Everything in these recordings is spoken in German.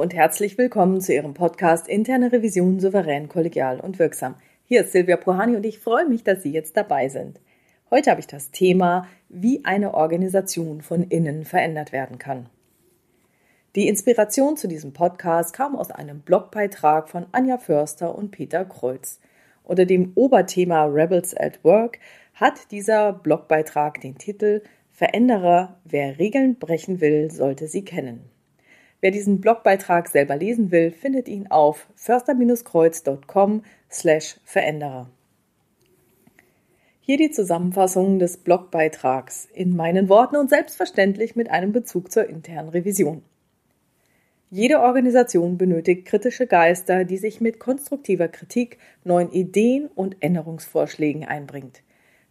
Und herzlich willkommen zu Ihrem Podcast Interne Revision souverän, kollegial und wirksam. Hier ist Silvia Puhani und ich freue mich, dass Sie jetzt dabei sind. Heute habe ich das Thema, wie eine Organisation von innen verändert werden kann. Die Inspiration zu diesem Podcast kam aus einem Blogbeitrag von Anja Förster und Peter Kreuz. Unter dem Oberthema Rebels at Work hat dieser Blogbeitrag den Titel Veränderer, wer Regeln brechen will, sollte sie kennen. Wer diesen Blogbeitrag selber lesen will, findet ihn auf förster-kreuz.com slash Veränderer. Hier die Zusammenfassung des Blogbeitrags in meinen Worten und selbstverständlich mit einem Bezug zur internen Revision. Jede Organisation benötigt kritische Geister, die sich mit konstruktiver Kritik, neuen Ideen und Änderungsvorschlägen einbringt.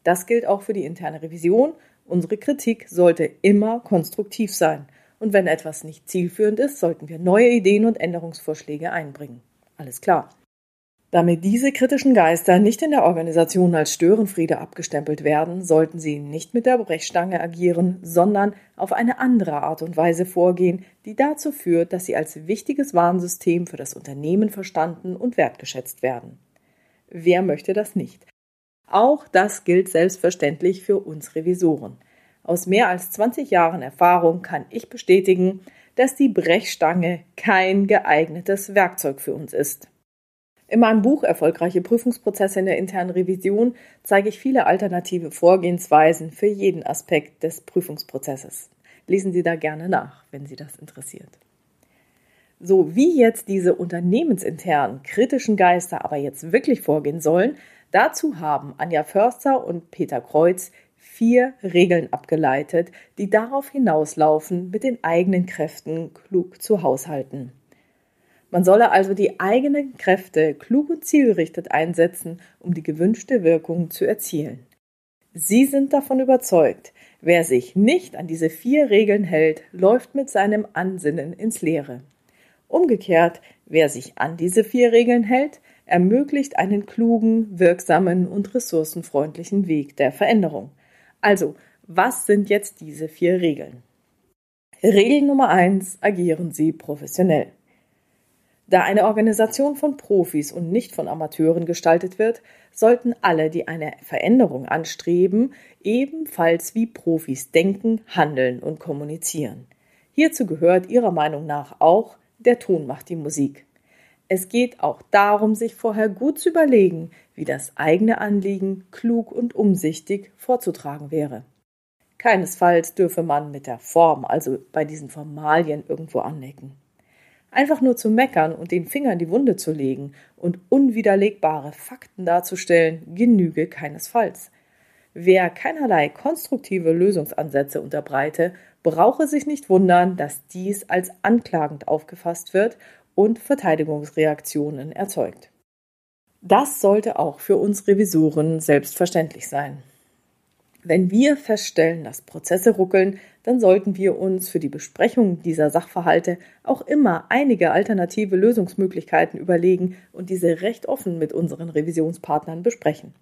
Das gilt auch für die interne Revision. Unsere Kritik sollte immer konstruktiv sein – und wenn etwas nicht zielführend ist, sollten wir neue Ideen und Änderungsvorschläge einbringen. Alles klar. Damit diese kritischen Geister nicht in der Organisation als Störenfriede abgestempelt werden, sollten sie nicht mit der Brechstange agieren, sondern auf eine andere Art und Weise vorgehen, die dazu führt, dass sie als wichtiges Warnsystem für das Unternehmen verstanden und wertgeschätzt werden. Wer möchte das nicht? Auch das gilt selbstverständlich für uns Revisoren. Aus mehr als 20 Jahren Erfahrung kann ich bestätigen, dass die Brechstange kein geeignetes Werkzeug für uns ist. In meinem Buch Erfolgreiche Prüfungsprozesse in der internen Revision zeige ich viele alternative Vorgehensweisen für jeden Aspekt des Prüfungsprozesses. Lesen Sie da gerne nach, wenn Sie das interessiert. So wie jetzt diese unternehmensinternen kritischen Geister aber jetzt wirklich vorgehen sollen, dazu haben Anja Förster und Peter Kreuz vier Regeln abgeleitet, die darauf hinauslaufen, mit den eigenen Kräften klug zu haushalten. Man solle also die eigenen Kräfte klug und zielgerichtet einsetzen, um die gewünschte Wirkung zu erzielen. Sie sind davon überzeugt, wer sich nicht an diese vier Regeln hält, läuft mit seinem Ansinnen ins Leere. Umgekehrt, wer sich an diese vier Regeln hält, ermöglicht einen klugen, wirksamen und ressourcenfreundlichen Weg der Veränderung. Also, was sind jetzt diese vier Regeln? Regel Nummer eins: Agieren Sie professionell. Da eine Organisation von Profis und nicht von Amateuren gestaltet wird, sollten alle, die eine Veränderung anstreben, ebenfalls wie Profis denken, handeln und kommunizieren. Hierzu gehört Ihrer Meinung nach auch, der Ton macht die Musik. Es geht auch darum, sich vorher gut zu überlegen, wie das eigene Anliegen klug und umsichtig vorzutragen wäre. Keinesfalls dürfe man mit der Form, also bei diesen Formalien, irgendwo anecken. Einfach nur zu meckern und den Finger in die Wunde zu legen und unwiderlegbare Fakten darzustellen, genüge keinesfalls. Wer keinerlei konstruktive Lösungsansätze unterbreite, brauche sich nicht wundern, dass dies als anklagend aufgefasst wird und Verteidigungsreaktionen erzeugt. Das sollte auch für uns Revisoren selbstverständlich sein. Wenn wir feststellen, dass Prozesse ruckeln, dann sollten wir uns für die Besprechung dieser Sachverhalte auch immer einige alternative Lösungsmöglichkeiten überlegen und diese recht offen mit unseren Revisionspartnern besprechen.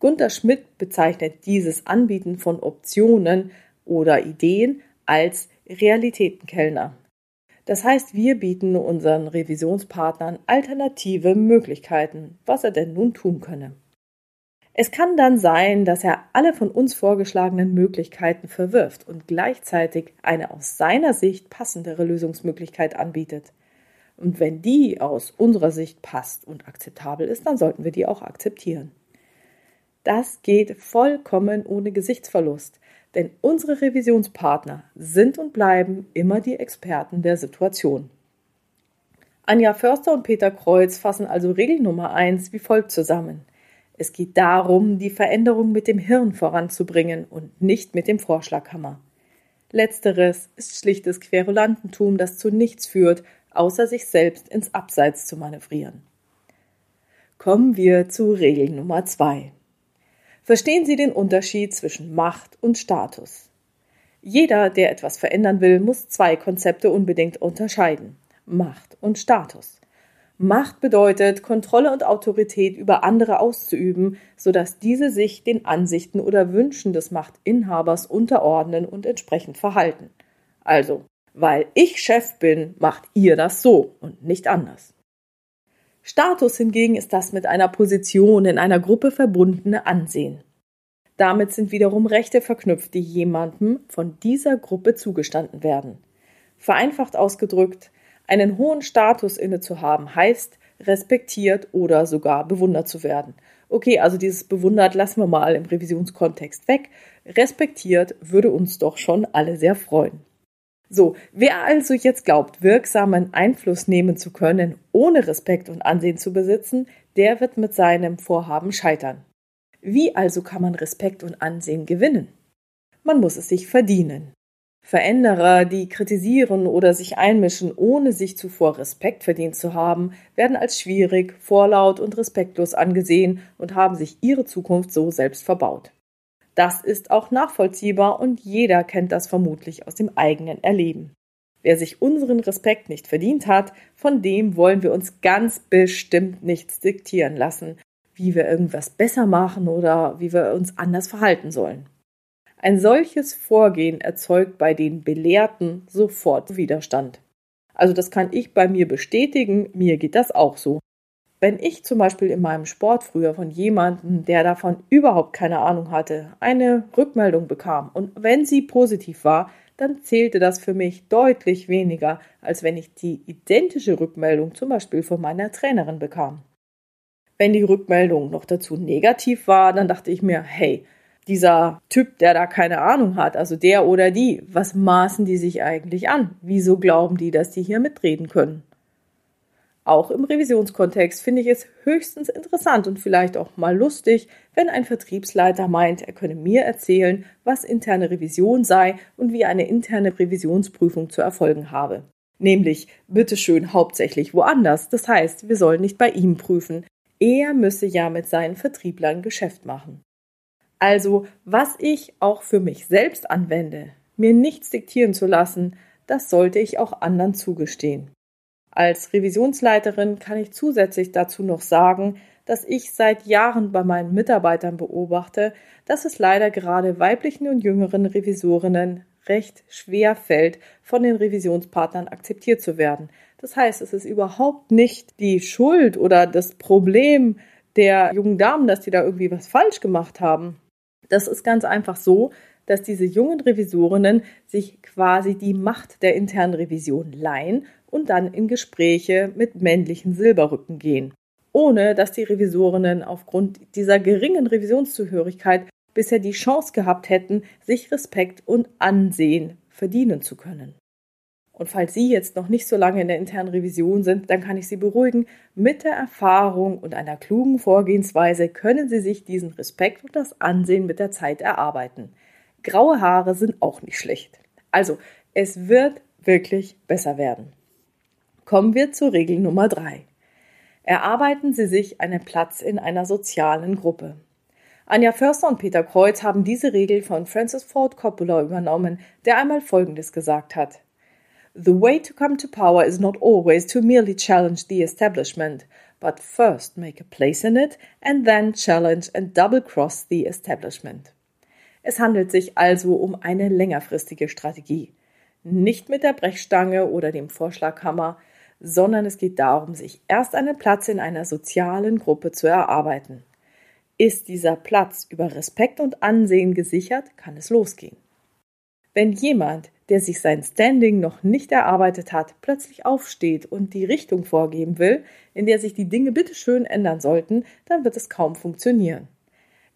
Gunther Schmidt bezeichnet dieses Anbieten von Optionen oder Ideen als Realitätenkellner. Das heißt, wir bieten unseren Revisionspartnern alternative Möglichkeiten, was er denn nun tun könne. Es kann dann sein, dass er alle von uns vorgeschlagenen Möglichkeiten verwirft und gleichzeitig eine aus seiner Sicht passendere Lösungsmöglichkeit anbietet. Und wenn die aus unserer Sicht passt und akzeptabel ist, dann sollten wir die auch akzeptieren. Das geht vollkommen ohne Gesichtsverlust, denn unsere Revisionspartner sind und bleiben immer die Experten der Situation. Anja Förster und Peter Kreuz fassen also Regel Nummer eins wie folgt zusammen. Es geht darum, die Veränderung mit dem Hirn voranzubringen und nicht mit dem Vorschlaghammer. Letzteres ist schlichtes Querulantentum, das zu nichts führt, außer sich selbst ins Abseits zu manövrieren. Kommen wir zu Regel Nummer zwei. Verstehen Sie den Unterschied zwischen Macht und Status. Jeder, der etwas verändern will, muss zwei Konzepte unbedingt unterscheiden. Macht und Status. Macht bedeutet, Kontrolle und Autorität über andere auszuüben, sodass diese sich den Ansichten oder Wünschen des Machtinhabers unterordnen und entsprechend verhalten. Also weil ich Chef bin, macht ihr das so und nicht anders. Status hingegen ist das mit einer Position in einer Gruppe verbundene Ansehen. Damit sind wiederum Rechte verknüpft, die jemandem von dieser Gruppe zugestanden werden. Vereinfacht ausgedrückt, einen hohen Status inne zu haben heißt, respektiert oder sogar bewundert zu werden. Okay, also dieses bewundert lassen wir mal im Revisionskontext weg. Respektiert würde uns doch schon alle sehr freuen. So, wer also jetzt glaubt, wirksamen Einfluss nehmen zu können, ohne Respekt und Ansehen zu besitzen, der wird mit seinem Vorhaben scheitern. Wie also kann man Respekt und Ansehen gewinnen? Man muss es sich verdienen. Veränderer, die kritisieren oder sich einmischen, ohne sich zuvor Respekt verdient zu haben, werden als schwierig, vorlaut und respektlos angesehen und haben sich ihre Zukunft so selbst verbaut. Das ist auch nachvollziehbar und jeder kennt das vermutlich aus dem eigenen Erleben. Wer sich unseren Respekt nicht verdient hat, von dem wollen wir uns ganz bestimmt nichts diktieren lassen, wie wir irgendwas besser machen oder wie wir uns anders verhalten sollen. Ein solches Vorgehen erzeugt bei den Belehrten sofort Widerstand. Also das kann ich bei mir bestätigen, mir geht das auch so. Wenn ich zum Beispiel in meinem Sport früher von jemandem, der davon überhaupt keine Ahnung hatte, eine Rückmeldung bekam und wenn sie positiv war, dann zählte das für mich deutlich weniger, als wenn ich die identische Rückmeldung zum Beispiel von meiner Trainerin bekam. Wenn die Rückmeldung noch dazu negativ war, dann dachte ich mir, hey, dieser Typ, der da keine Ahnung hat, also der oder die, was maßen die sich eigentlich an? Wieso glauben die, dass die hier mitreden können? Auch im Revisionskontext finde ich es höchstens interessant und vielleicht auch mal lustig, wenn ein Vertriebsleiter meint, er könne mir erzählen, was interne Revision sei und wie eine interne Revisionsprüfung zu erfolgen habe. Nämlich, bitteschön, hauptsächlich woanders. Das heißt, wir sollen nicht bei ihm prüfen. Er müsse ja mit seinen Vertrieblern Geschäft machen. Also, was ich auch für mich selbst anwende, mir nichts diktieren zu lassen, das sollte ich auch anderen zugestehen. Als Revisionsleiterin kann ich zusätzlich dazu noch sagen, dass ich seit Jahren bei meinen Mitarbeitern beobachte, dass es leider gerade weiblichen und jüngeren Revisorinnen recht schwer fällt, von den Revisionspartnern akzeptiert zu werden. Das heißt, es ist überhaupt nicht die Schuld oder das Problem der jungen Damen, dass die da irgendwie was falsch gemacht haben. Das ist ganz einfach so, dass diese jungen Revisorinnen sich quasi die Macht der internen Revision leihen und dann in Gespräche mit männlichen Silberrücken gehen, ohne dass die Revisorinnen aufgrund dieser geringen Revisionszugehörigkeit bisher die Chance gehabt hätten, sich Respekt und Ansehen verdienen zu können. Und falls Sie jetzt noch nicht so lange in der internen Revision sind, dann kann ich Sie beruhigen, mit der Erfahrung und einer klugen Vorgehensweise können Sie sich diesen Respekt und das Ansehen mit der Zeit erarbeiten. Graue Haare sind auch nicht schlecht. Also, es wird wirklich besser werden. Kommen wir zur Regel Nummer drei. Erarbeiten Sie sich einen Platz in einer sozialen Gruppe. Anja Förster und Peter Kreuz haben diese Regel von Francis Ford Coppola übernommen, der einmal Folgendes gesagt hat. The way to come to power is not always to merely challenge the establishment, but first make a place in it and then challenge and double cross the establishment. Es handelt sich also um eine längerfristige Strategie. Nicht mit der Brechstange oder dem Vorschlaghammer, sondern es geht darum, sich erst einen Platz in einer sozialen Gruppe zu erarbeiten. Ist dieser Platz über Respekt und Ansehen gesichert, kann es losgehen. Wenn jemand, der sich sein Standing noch nicht erarbeitet hat, plötzlich aufsteht und die Richtung vorgeben will, in der sich die Dinge bitteschön ändern sollten, dann wird es kaum funktionieren.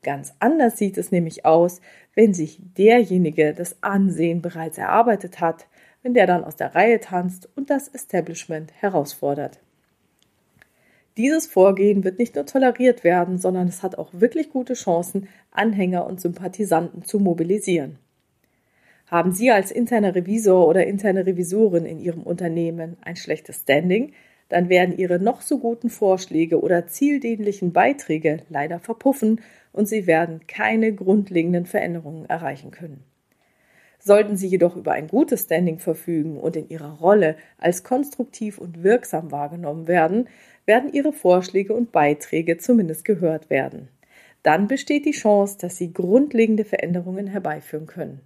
Ganz anders sieht es nämlich aus, wenn sich derjenige das Ansehen bereits erarbeitet hat, wenn der dann aus der Reihe tanzt und das Establishment herausfordert. Dieses Vorgehen wird nicht nur toleriert werden, sondern es hat auch wirklich gute Chancen, Anhänger und Sympathisanten zu mobilisieren. Haben Sie als interner Revisor oder interne Revisorin in Ihrem Unternehmen ein schlechtes Standing, dann werden Ihre noch so guten Vorschläge oder zieldienlichen Beiträge leider verpuffen und Sie werden keine grundlegenden Veränderungen erreichen können. Sollten Sie jedoch über ein gutes Standing verfügen und in Ihrer Rolle als konstruktiv und wirksam wahrgenommen werden, werden Ihre Vorschläge und Beiträge zumindest gehört werden. Dann besteht die Chance, dass Sie grundlegende Veränderungen herbeiführen können.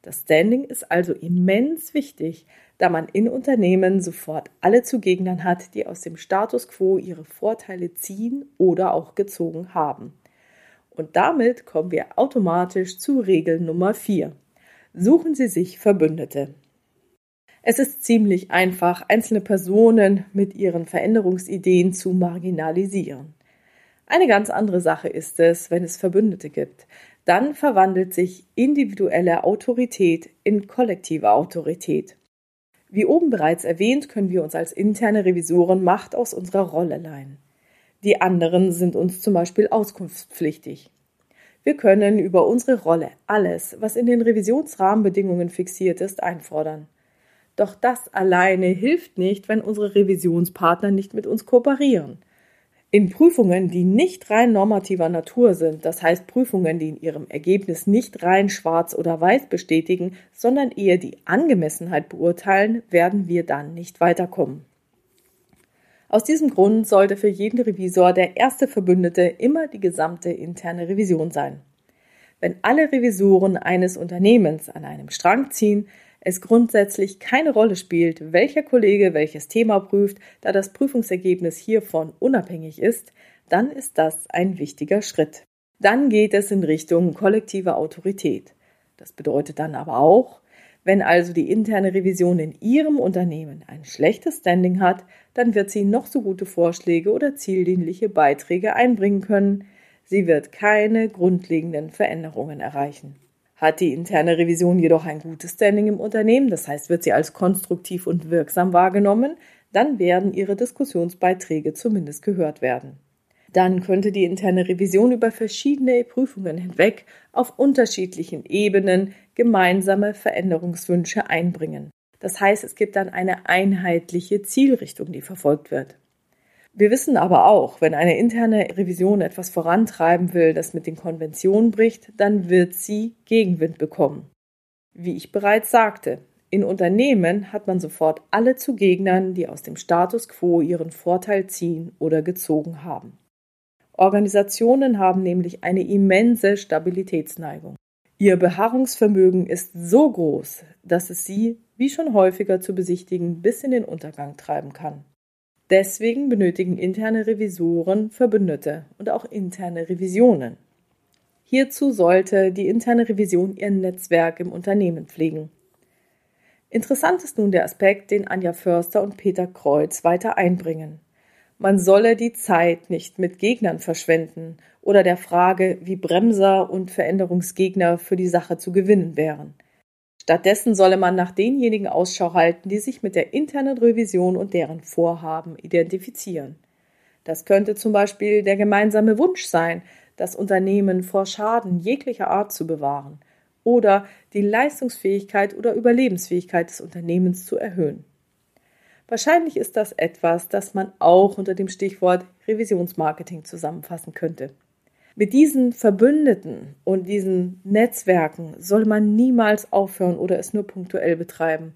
Das Standing ist also immens wichtig, da man in Unternehmen sofort alle zu Gegnern hat, die aus dem Status quo ihre Vorteile ziehen oder auch gezogen haben. Und damit kommen wir automatisch zu Regel Nummer 4. Suchen Sie sich Verbündete. Es ist ziemlich einfach, einzelne Personen mit ihren Veränderungsideen zu marginalisieren. Eine ganz andere Sache ist es, wenn es Verbündete gibt. Dann verwandelt sich individuelle Autorität in kollektive Autorität. Wie oben bereits erwähnt, können wir uns als interne Revisoren Macht aus unserer Rolle leihen. Die anderen sind uns zum Beispiel auskunftspflichtig. Wir können über unsere Rolle alles, was in den Revisionsrahmenbedingungen fixiert ist, einfordern. Doch das alleine hilft nicht, wenn unsere Revisionspartner nicht mit uns kooperieren. In Prüfungen, die nicht rein normativer Natur sind, das heißt Prüfungen, die in ihrem Ergebnis nicht rein schwarz oder weiß bestätigen, sondern eher die Angemessenheit beurteilen, werden wir dann nicht weiterkommen. Aus diesem Grund sollte für jeden Revisor der erste Verbündete immer die gesamte interne Revision sein. Wenn alle Revisoren eines Unternehmens an einem Strang ziehen, es grundsätzlich keine Rolle spielt, welcher Kollege welches Thema prüft, da das Prüfungsergebnis hiervon unabhängig ist, dann ist das ein wichtiger Schritt. Dann geht es in Richtung kollektive Autorität. Das bedeutet dann aber auch, wenn also die interne Revision in Ihrem Unternehmen ein schlechtes Standing hat, dann wird sie noch so gute Vorschläge oder zieldienliche Beiträge einbringen können. Sie wird keine grundlegenden Veränderungen erreichen. Hat die interne Revision jedoch ein gutes Standing im Unternehmen, das heißt, wird sie als konstruktiv und wirksam wahrgenommen, dann werden ihre Diskussionsbeiträge zumindest gehört werden. Dann könnte die interne Revision über verschiedene Prüfungen hinweg auf unterschiedlichen Ebenen gemeinsame Veränderungswünsche einbringen. Das heißt, es gibt dann eine einheitliche Zielrichtung, die verfolgt wird. Wir wissen aber auch, wenn eine interne Revision etwas vorantreiben will, das mit den Konventionen bricht, dann wird sie Gegenwind bekommen. Wie ich bereits sagte, in Unternehmen hat man sofort alle zu Gegnern, die aus dem Status quo ihren Vorteil ziehen oder gezogen haben. Organisationen haben nämlich eine immense Stabilitätsneigung. Ihr Beharrungsvermögen ist so groß, dass es sie, wie schon häufiger zu besichtigen, bis in den Untergang treiben kann. Deswegen benötigen interne Revisoren Verbündete und auch interne Revisionen. Hierzu sollte die interne Revision ihr Netzwerk im Unternehmen pflegen. Interessant ist nun der Aspekt, den Anja Förster und Peter Kreuz weiter einbringen. Man solle die Zeit nicht mit Gegnern verschwenden oder der Frage, wie Bremser und Veränderungsgegner für die Sache zu gewinnen wären. Stattdessen solle man nach denjenigen Ausschau halten, die sich mit der internen Revision und deren Vorhaben identifizieren. Das könnte zum Beispiel der gemeinsame Wunsch sein, das Unternehmen vor Schaden jeglicher Art zu bewahren oder die Leistungsfähigkeit oder Überlebensfähigkeit des Unternehmens zu erhöhen. Wahrscheinlich ist das etwas, das man auch unter dem Stichwort Revisionsmarketing zusammenfassen könnte. Mit diesen Verbündeten und diesen Netzwerken soll man niemals aufhören oder es nur punktuell betreiben.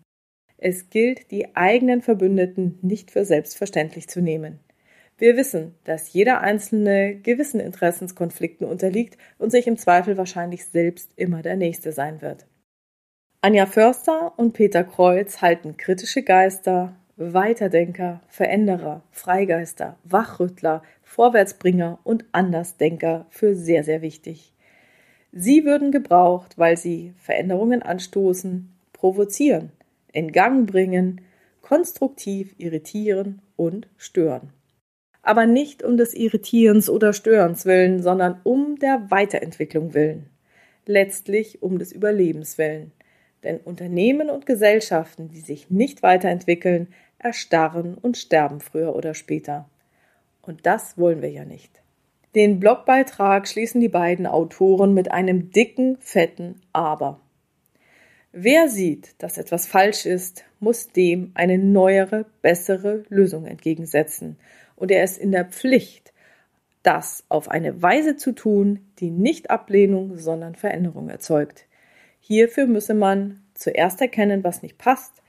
Es gilt, die eigenen Verbündeten nicht für selbstverständlich zu nehmen. Wir wissen, dass jeder Einzelne gewissen Interessenskonflikten unterliegt und sich im Zweifel wahrscheinlich selbst immer der Nächste sein wird. Anja Förster und Peter Kreuz halten kritische Geister, Weiterdenker, Veränderer, Freigeister, Wachrüttler, Vorwärtsbringer und Andersdenker für sehr, sehr wichtig. Sie würden gebraucht, weil sie Veränderungen anstoßen, provozieren, in Gang bringen, konstruktiv irritieren und stören. Aber nicht um des Irritierens oder Störens willen, sondern um der Weiterentwicklung willen. Letztlich um des Überlebens willen. Denn Unternehmen und Gesellschaften, die sich nicht weiterentwickeln, erstarren und sterben früher oder später. Und das wollen wir ja nicht. Den Blogbeitrag schließen die beiden Autoren mit einem dicken, fetten Aber. Wer sieht, dass etwas falsch ist, muss dem eine neuere, bessere Lösung entgegensetzen. Und er ist in der Pflicht, das auf eine Weise zu tun, die nicht Ablehnung, sondern Veränderung erzeugt. Hierfür müsse man zuerst erkennen, was nicht passt,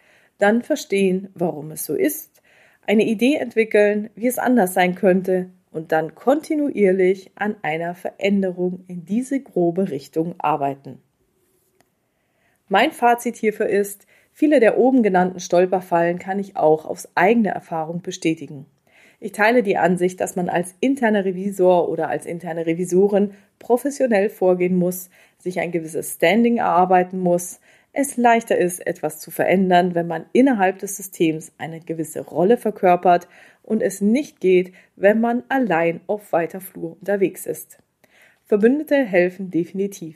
dann verstehen, warum es so ist, eine Idee entwickeln, wie es anders sein könnte und dann kontinuierlich an einer Veränderung in diese grobe Richtung arbeiten. Mein Fazit hierfür ist, viele der oben genannten Stolperfallen kann ich auch aus eigener Erfahrung bestätigen. Ich teile die Ansicht, dass man als interner Revisor oder als interne Revisorin professionell vorgehen muss, sich ein gewisses Standing erarbeiten muss, es leichter ist, etwas zu verändern, wenn man innerhalb des Systems eine gewisse Rolle verkörpert und es nicht geht, wenn man allein auf weiter Flur unterwegs ist. Verbündete helfen definitiv.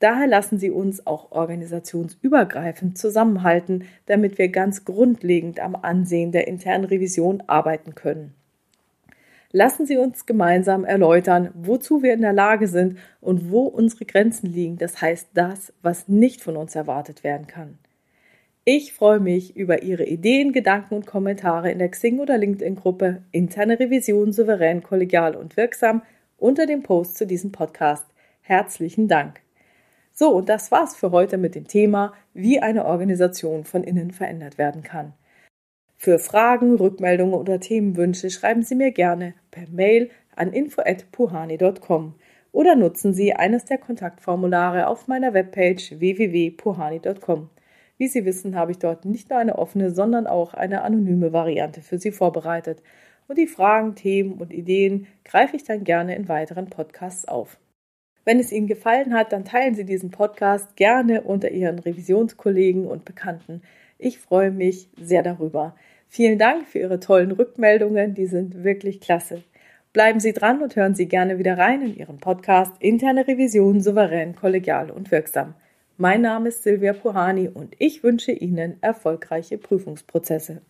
Daher lassen sie uns auch organisationsübergreifend zusammenhalten, damit wir ganz grundlegend am Ansehen der internen Revision arbeiten können. Lassen Sie uns gemeinsam erläutern, wozu wir in der Lage sind und wo unsere Grenzen liegen, das heißt das, was nicht von uns erwartet werden kann. Ich freue mich über Ihre Ideen, Gedanken und Kommentare in der Xing- oder LinkedIn-Gruppe Interne Revision souverän, kollegial und wirksam unter dem Post zu diesem Podcast. Herzlichen Dank. So, und das war's für heute mit dem Thema, wie eine Organisation von innen verändert werden kann. Für Fragen, Rückmeldungen oder Themenwünsche schreiben Sie mir gerne per Mail an info@puhani.com oder nutzen Sie eines der Kontaktformulare auf meiner Webpage www.puhani.com. Wie Sie wissen, habe ich dort nicht nur eine offene, sondern auch eine anonyme Variante für Sie vorbereitet. Und die Fragen, Themen und Ideen greife ich dann gerne in weiteren Podcasts auf. Wenn es Ihnen gefallen hat, dann teilen Sie diesen Podcast gerne unter Ihren Revisionskollegen und Bekannten. Ich freue mich sehr darüber. Vielen Dank für Ihre tollen Rückmeldungen, die sind wirklich klasse. Bleiben Sie dran und hören Sie gerne wieder rein in Ihren Podcast Interne Revision souverän, kollegial und wirksam. Mein Name ist Silvia Puhani und ich wünsche Ihnen erfolgreiche Prüfungsprozesse.